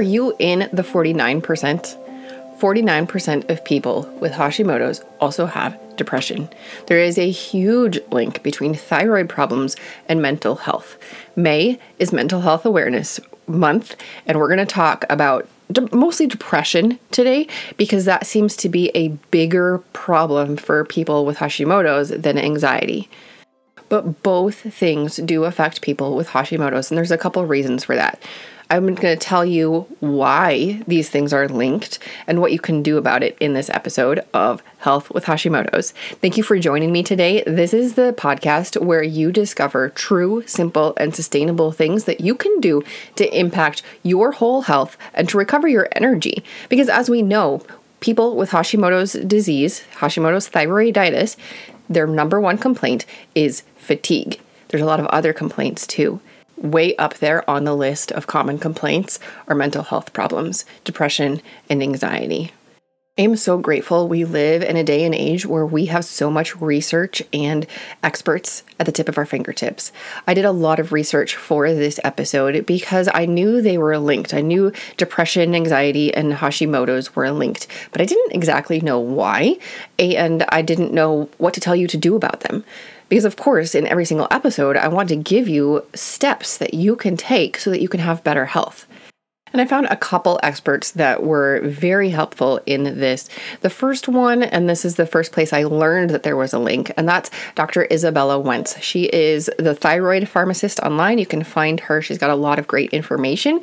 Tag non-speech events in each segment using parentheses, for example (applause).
Are you in the 49%? 49% of people with Hashimoto's also have depression. There is a huge link between thyroid problems and mental health. May is Mental Health Awareness Month, and we're going to talk about de- mostly depression today because that seems to be a bigger problem for people with Hashimoto's than anxiety. But both things do affect people with Hashimoto's, and there's a couple reasons for that. I'm going to tell you why these things are linked and what you can do about it in this episode of Health with Hashimoto's. Thank you for joining me today. This is the podcast where you discover true, simple, and sustainable things that you can do to impact your whole health and to recover your energy. Because as we know, people with Hashimoto's disease, Hashimoto's thyroiditis, their number one complaint is fatigue. There's a lot of other complaints too way up there on the list of common complaints are mental health problems, depression, and anxiety. I am so grateful we live in a day and age where we have so much research and experts at the tip of our fingertips. I did a lot of research for this episode because I knew they were linked. I knew depression, anxiety, and Hashimoto's were linked, but I didn't exactly know why, and I didn't know what to tell you to do about them. Because, of course, in every single episode, I want to give you steps that you can take so that you can have better health. And I found a couple experts that were very helpful in this. The first one, and this is the first place I learned that there was a link, and that's Dr. Isabella Wentz. She is the thyroid pharmacist online. You can find her, she's got a lot of great information.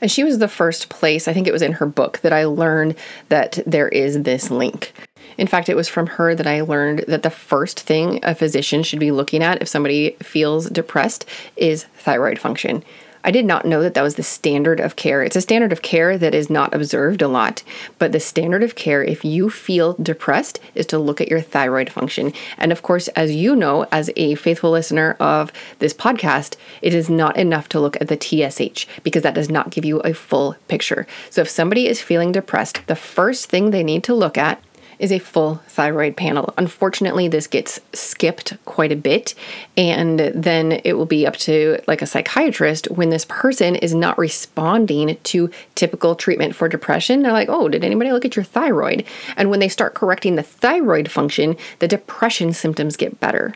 And she was the first place, I think it was in her book, that I learned that there is this link. In fact, it was from her that I learned that the first thing a physician should be looking at if somebody feels depressed is thyroid function. I did not know that that was the standard of care. It's a standard of care that is not observed a lot, but the standard of care, if you feel depressed, is to look at your thyroid function. And of course, as you know, as a faithful listener of this podcast, it is not enough to look at the TSH because that does not give you a full picture. So if somebody is feeling depressed, the first thing they need to look at is a full thyroid panel. Unfortunately, this gets skipped quite a bit, and then it will be up to like a psychiatrist when this person is not responding to typical treatment for depression. They're like, oh, did anybody look at your thyroid? And when they start correcting the thyroid function, the depression symptoms get better.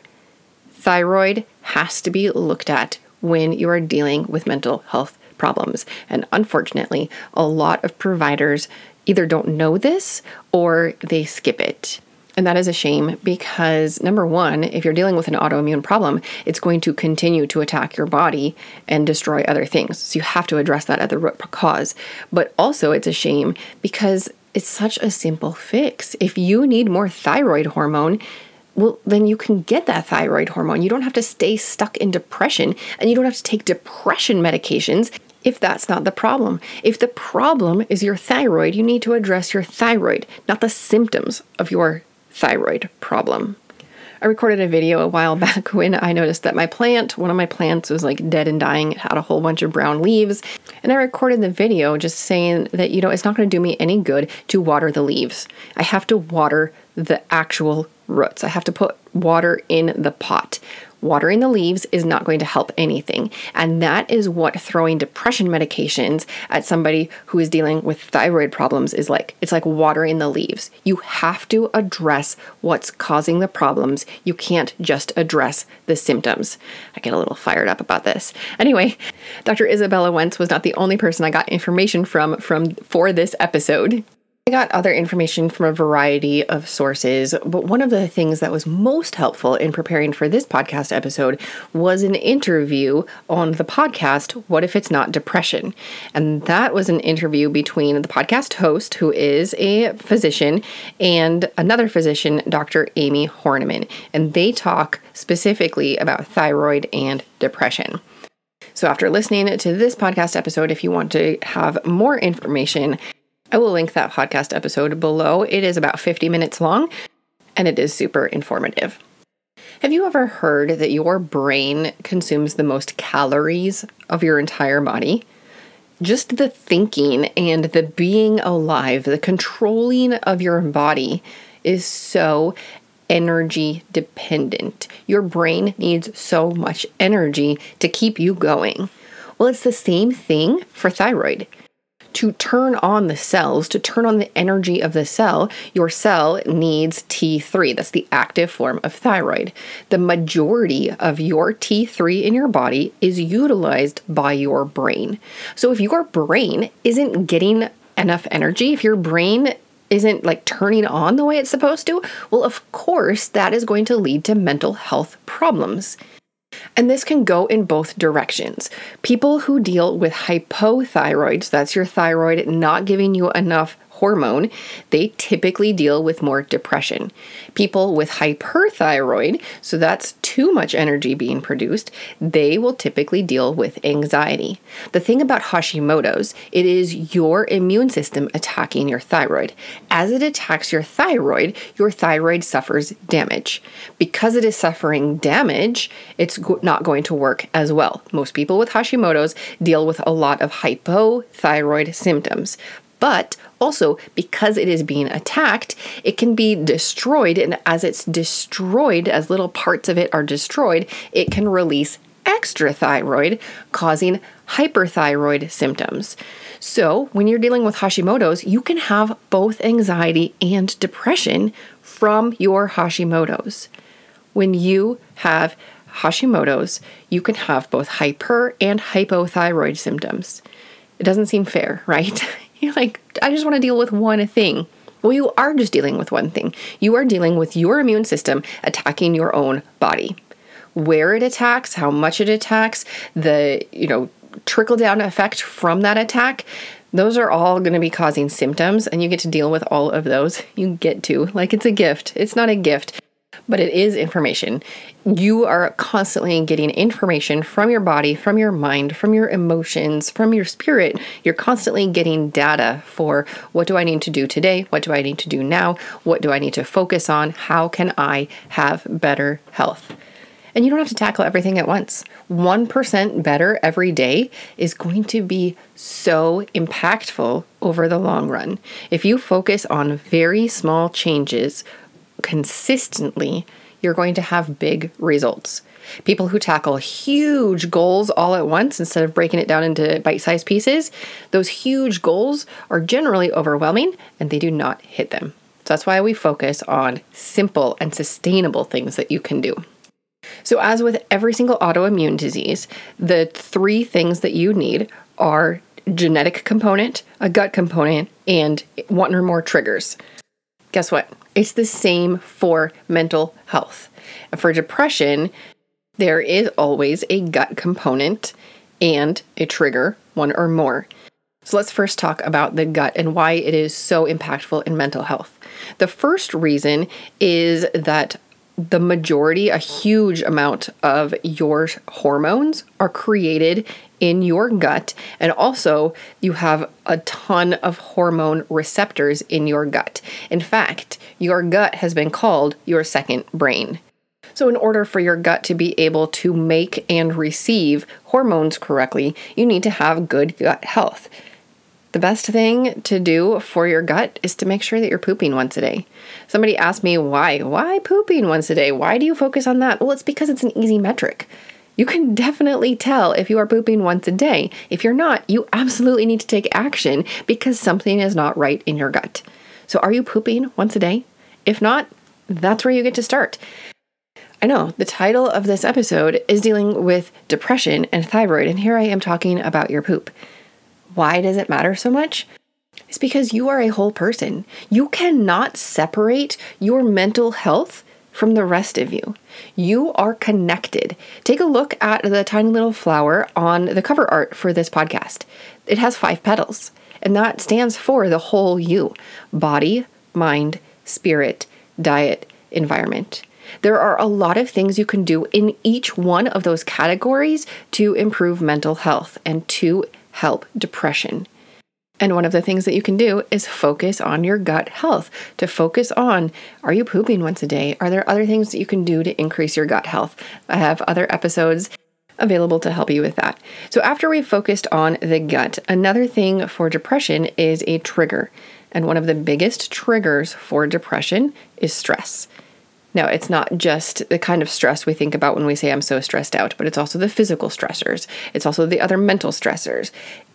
Thyroid has to be looked at when you are dealing with mental health problems. And unfortunately, a lot of providers either don't know this or they skip it. And that is a shame because, number one, if you're dealing with an autoimmune problem, it's going to continue to attack your body and destroy other things. So you have to address that at the root cause. But also, it's a shame because it's such a simple fix. If you need more thyroid hormone, well, then you can get that thyroid hormone. You don't have to stay stuck in depression and you don't have to take depression medications if that's not the problem. If the problem is your thyroid, you need to address your thyroid, not the symptoms of your thyroid problem. I recorded a video a while (laughs) back when I noticed that my plant, one of my plants, was like dead and dying. It had a whole bunch of brown leaves. And I recorded the video just saying that, you know, it's not going to do me any good to water the leaves. I have to water the actual roots. I have to put water in the pot watering the leaves is not going to help anything. And that is what throwing depression medications at somebody who is dealing with thyroid problems is like. It's like watering the leaves. You have to address what's causing the problems. You can't just address the symptoms. I get a little fired up about this. Anyway, Dr. Isabella Wentz was not the only person I got information from from for this episode. I got other information from a variety of sources, but one of the things that was most helpful in preparing for this podcast episode was an interview on the podcast, What If It's Not Depression? And that was an interview between the podcast host, who is a physician, and another physician, Dr. Amie Hornaman. And they talk specifically about thyroid and depression. So, after listening to this podcast episode, if you want to have more information, I will link that podcast episode below. It is about 50 minutes long and it is super informative. Have you ever heard that your brain consumes the most calories of your entire body? Just the thinking and the being alive, the controlling of your body is so energy dependent. Your brain needs so much energy to keep you going. Well, it's the same thing for thyroid to turn on the cells, to turn on the energy of the cell, your cell needs T3. That's the active form of thyroid. The majority of your T3 in your body is utilized by your brain. So if your brain isn't getting enough energy, if your brain isn't like turning on the way it's supposed to, well, of course, that is going to lead to mental health problems. And this can go in both directions. People who deal with hypothyroid—that's your thyroid not giving you enough hormone, they typically deal with more depression. People with hyperthyroid, so that's too much energy being produced, they will typically deal with anxiety. The thing about Hashimoto's, it is your immune system attacking your thyroid. As it attacks your thyroid, your thyroid suffers damage. Because it is suffering damage, it's not going to work as well. Most people with Hashimoto's deal with a lot of hypothyroid symptoms. But also, because it is being attacked, it can be destroyed. And as it's destroyed, as little parts of it are destroyed, it can release extra thyroid, causing hyperthyroid symptoms. So, when you're dealing with Hashimoto's, you can have both anxiety and depression from your Hashimoto's. When you have Hashimoto's, you can have both hyper and hypothyroid symptoms. It doesn't seem fair, (laughs) right? You're like, I just want to deal with one thing. Well, you are just dealing with one thing. You are dealing with your immune system attacking your own body. Where it attacks, how much it attacks, the, you know, trickle down effect from that attack, those are all going to be causing symptoms and you get to deal with all of those. You get to. Like it's a gift. It's not a gift but it is information. You are constantly getting information from your body, from your mind, from your emotions, from your spirit. You're constantly getting data for what do I need to do today? What do I need to do now? What do I need to focus on? How can I have better health? And you don't have to tackle everything at once. 1% better every day is going to be so impactful over the long run. If you focus on very small changes consistently, you're going to have big results. People who tackle huge goals all at once instead of breaking it down into bite sized pieces, those huge goals are generally overwhelming and they do not hit them. So that's why we focus on simple and sustainable things that you can do. So, as with every single autoimmune disease, the three things that you need are genetic component, a gut component, and one or more triggers. Guess what? It's the same for mental health. For depression, there is always a gut component and a trigger, one or more. So let's first talk about the gut and why it is so impactful in mental health. The first reason is that the majority, a huge amount of your hormones are created in your gut. And also, you have a ton of hormone receptors in your gut. In fact, your gut has been called your second brain. So, in order for your gut to be able to make and receive hormones correctly, you need to have good gut health. The best thing to do for your gut is to make sure that you're pooping once a day. Somebody asked me why. Why pooping once a day? Why do you focus on that? Well, it's because it's an easy metric. You can (laughs) definitely tell if you are pooping once a day. If you're not, you absolutely need to take action because something is not right in your gut. So, are you pooping once a day? If not, that's where you get to start. I know the title of this episode is dealing with depression and thyroid, and here I am talking about your poop. Why does it matter so much? It's because you are a whole person. You cannot separate your mental health from the rest of you. You are connected. Take a look at the tiny little flower on the cover art for this podcast. It has five petals, and that stands for the whole you body, mind, spirit, diet, environment. There are a lot of things you can do in each one of those categories to improve mental health and to help depression. And one of the things that you can do is focus on your gut health. To focus on are you pooping once a day? Are there other things that you can do to increase your gut health? I have other episodes available to help you with that. So, after we've focused on the gut, another thing for depression is a trigger. And one of the biggest triggers for depression is stress. Now, it's not just the kind of stress we think about when we say I'm so stressed out, but it's also the physical stressors. It's also the other mental stressors.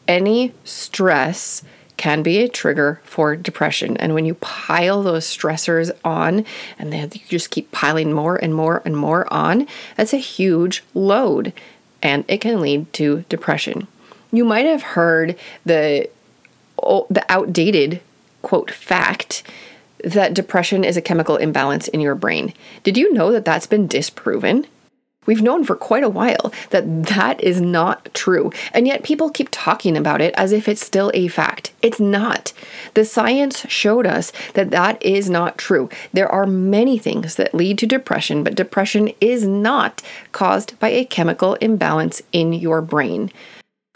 Any stress can be a trigger for depression. And when you pile those stressors on and then you just keep piling more and more and more on, that's a huge load and it can lead to depression. You might have heard the the outdated quote fact that depression is a chemical imbalance in your brain. Did you know that that's been disproven? We've known for quite a while that that is not true, and yet people keep talking about it as if it's still a fact. It's not. The science showed us that that is not true. There are many things that lead to depression, but depression is not caused by a chemical imbalance in your brain.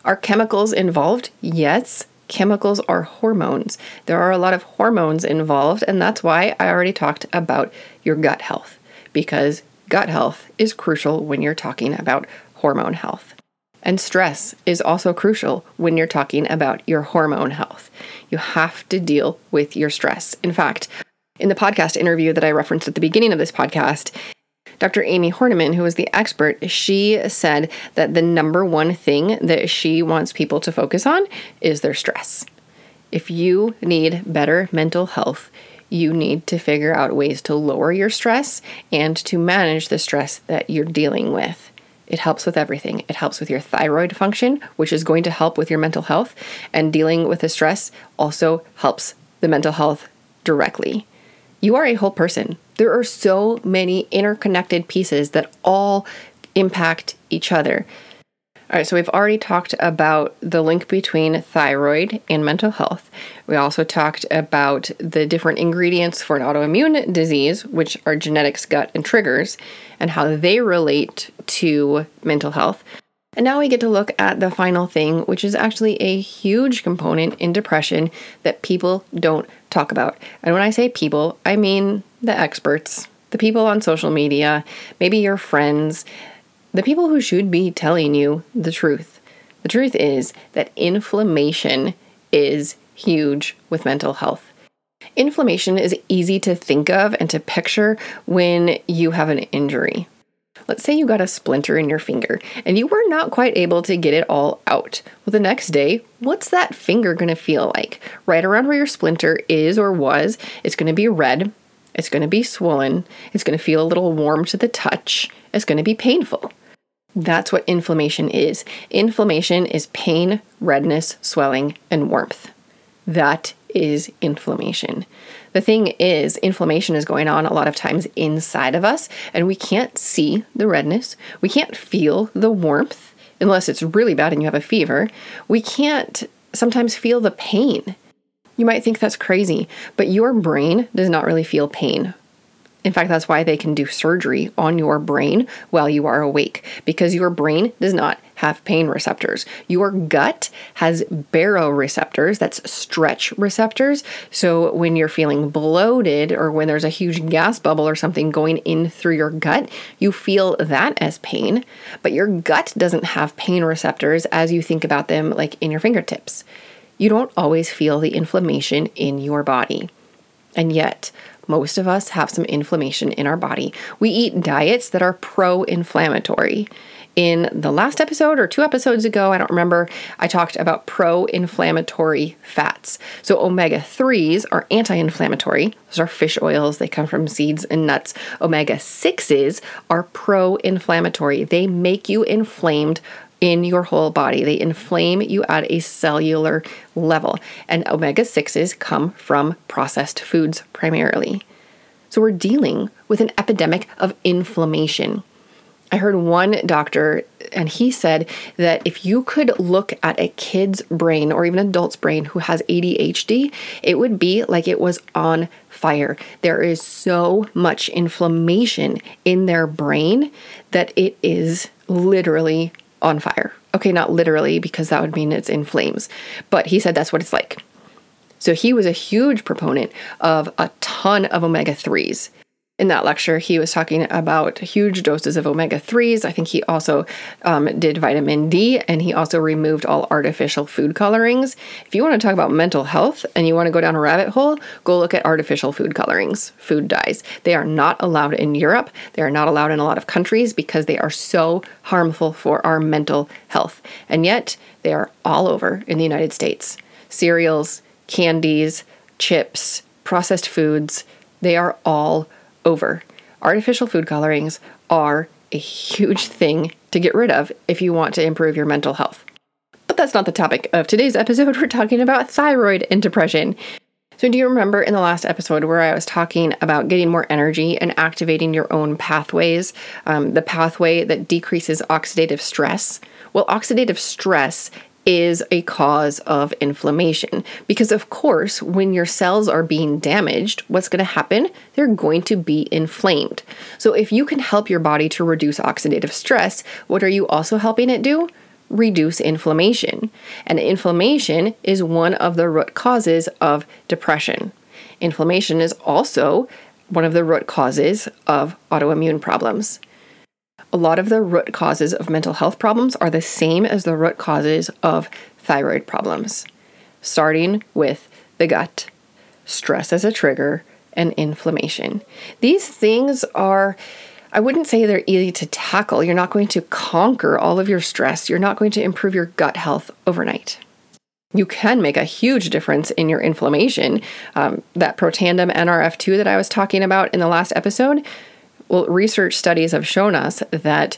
Are chemicals involved? Yes. Chemicals are hormones. There are a lot of hormones involved, and that's why I already talked about your gut health because gut health is crucial when you're talking about hormone health. And stress is also crucial when you're talking about your hormone health. You have to deal with your stress. In fact, in the podcast interview that I referenced at the beginning of this podcast, Dr. Amie Hornaman, who was the expert, she said that the number one thing that she wants people to focus on is their stress. If you need better mental health, you need to figure out ways to lower your stress and to manage the stress that you're dealing with. It helps with everything. It helps with your thyroid function, which is going to help with your mental health, and dealing with the stress also helps the mental health directly. You are a whole person. There are so many interconnected pieces that all impact each other. All right, so we've already talked about the link between thyroid and mental health. We also talked about the different ingredients for an autoimmune disease, which are genetics, gut, and triggers, and how they relate to mental health. And now we get to look at the final thing, which is actually a huge component in depression that people don't talk about. And when I say people, I mean the experts, the people on social media, maybe your friends, the people who should be telling you the truth. The truth is that inflammation is huge with mental health. Inflammation is easy to think of and to picture when you have an injury. Let's say you got a splinter in your finger and you were not quite able to get it all out. Well, the next day, what's that finger going to feel like? Right around where your splinter is or was, it's going to be red, it's going to be swollen, it's going to feel a little warm to the touch, it's going to be painful. That's what inflammation is. Inflammation is pain, redness, swelling, and warmth. That is inflammation. The thing is, inflammation is going on a lot of times inside of us, and we can't see the redness. We can't feel the warmth unless it's really bad and you have a fever. We can't sometimes feel the pain. You might think that's crazy, but your brain does not really feel pain in fact, that's why they can do surgery on your brain while you are awake, because your brain does not have pain receptors. Your gut has baroreceptors, that's stretch receptors. So when you're feeling bloated or when there's a huge gas bubble or something going in through your gut, you feel that as pain. But your gut doesn't have pain receptors as you think about them, like in your fingertips. You don't always feel the inflammation in your body. And yet, most of us have some inflammation in our body. We eat diets that are pro inflammatory. In the last episode or two episodes ago, I don't remember, I talked about pro inflammatory fats. So, omega 3s are anti inflammatory. Those are fish oils, they come from seeds and nuts. Omega 6s are pro inflammatory, they make you inflamed in your whole body. They inflame you at a cellular level. And omega 6s come from processed foods primarily. So we're dealing with an epidemic of inflammation. I heard one doctor, and he said that if you could look at a kid's brain or even an adult's brain who has ADHD, it would be like it was on fire. There is so much inflammation in their brain that it is literally on fire. Okay, not literally, because that would mean it's in flames, but he said that's what it's like. So he was a huge proponent of a ton of omega 3s in that lecture, he was talking about huge doses of omega 3s. I think he also um, did vitamin D and he also removed all artificial food colorings. If you want to talk about mental health and you want to go down a rabbit hole, go look at artificial food colorings, food dyes. They are not allowed in Europe, they are not allowed in a lot of countries because they are so harmful for our mental health. And yet, they are all over in the United States. Cereals, candies, chips, processed foods, they are all over. Artificial food colorings are a huge thing to get rid of if you want to improve your mental health. But that's not the topic of today's episode. (laughs) We're talking about thyroid and depression. So, do you remember in the last episode where I was talking about getting more energy and activating your own pathways, um, the pathway that decreases oxidative stress? Well, oxidative stress is a cause of inflammation. Because, of course, when your cells are being damaged, what's going to happen? They're going to be inflamed. So, if you can help your body to reduce oxidative stress, what are you also helping it do? Reduce inflammation. And inflammation is one of the root causes of depression. Inflammation is also one of the root causes of autoimmune problems a lot of the root causes of mental health problems are the same as the root causes of thyroid problems, starting with the gut, stress as a trigger, and inflammation. These things are. I wouldn't say they're easy to tackle. You're not going to conquer all of your stress. You're not going to improve your gut health overnight you can make a huge difference in your inflammation. Um, that Protandim NRF2 that I was talking about in the last episode, well, research studies have shown us that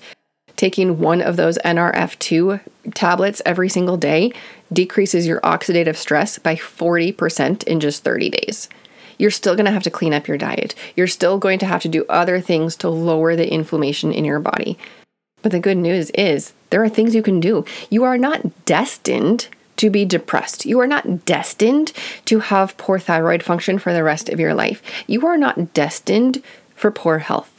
taking one of those NRF2 tablets every single day decreases your oxidative stress by 40% in just 30 days. You're still going to have to clean up your diet. You're still going to have to do other things to lower the inflammation in your body. But the good news is there are things you can do. You are not destined to be depressed. You are not destined to have poor thyroid function for the rest of your life. You are not destined for poor health.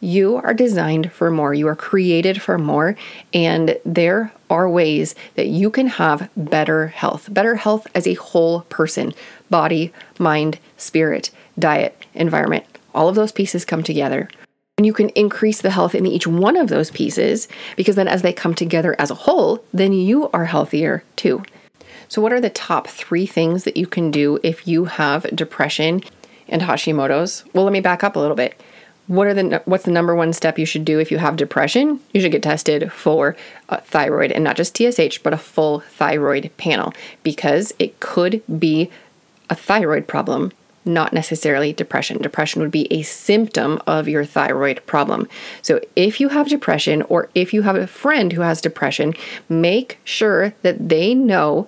You are designed for more. You are created for more. And there are ways that you can have better health, better health as a whole person body, mind, spirit, diet, environment. All of those pieces come together. And you can increase the health in each one of those pieces because then as they come together as a whole, then you are healthier too. So, what are the top three things that you can do if you have depression and Hashimoto's? Well, let me back up a little bit what are the what's the number one step you should do if you have depression? You should get tested for thyroid and not just TSH, but a full thyroid panel because it could be a thyroid problem, not necessarily depression. Depression would be a symptom of your thyroid problem. So if you have depression or if you have a friend who has depression, make sure that they know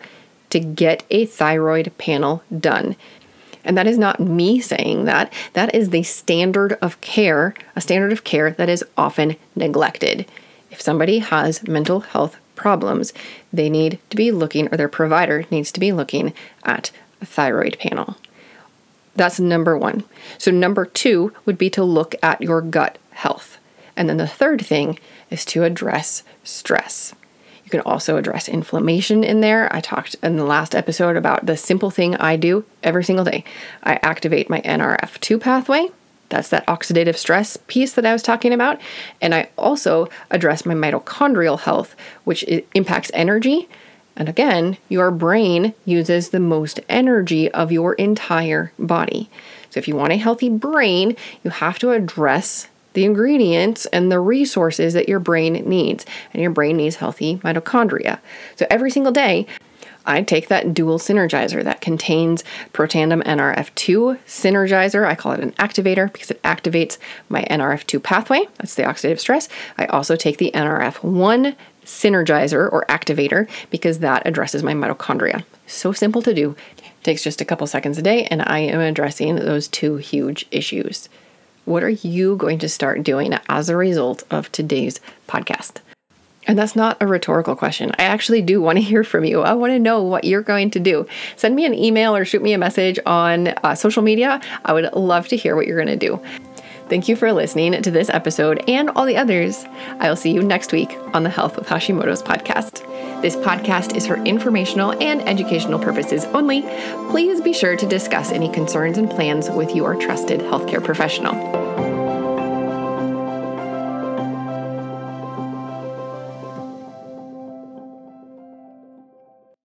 to get a thyroid panel done and that is not me saying that. That is the standard of care, a standard of care that is often neglected. If somebody has mental health problems, they need to be looking, or their provider needs to be looking at a thyroid panel. That's number one. So, number two would be to look at your gut health. And then the third thing is to address stress can also address inflammation in there. I talked in the last episode about the simple thing I do every single day. I activate my NRF2 pathway. That's that oxidative stress piece that I was talking about. And I also address my mitochondrial health, which impacts energy. And again, your brain uses the most energy of your entire body. So if you want a healthy brain, you have to address the ingredients and the resources that your brain needs. And your brain needs healthy mitochondria. So every single day, I take that dual synergizer that contains Protandim NRF2 synergizer. I call it an activator because it activates my NRF2 pathway. That's the oxidative stress. I also take the NRF1 synergizer or activator because that addresses my mitochondria. So simple to do. It takes just a couple seconds a day, and I am addressing those two huge issues. What are you going to start doing as a result of today's podcast? And that's not a rhetorical question. I actually do want to (laughs) hear from you. I want to know what you're going to do. Send me an email or shoot me a message on uh, social media. I would love to hear what you're going to do. Thank you for listening to this episode and all the others. I will see you next week on the Health with Hashimoto's podcast. This podcast is for informational and educational purposes only. Please be sure to discuss any concerns and plans with your trusted healthcare professional.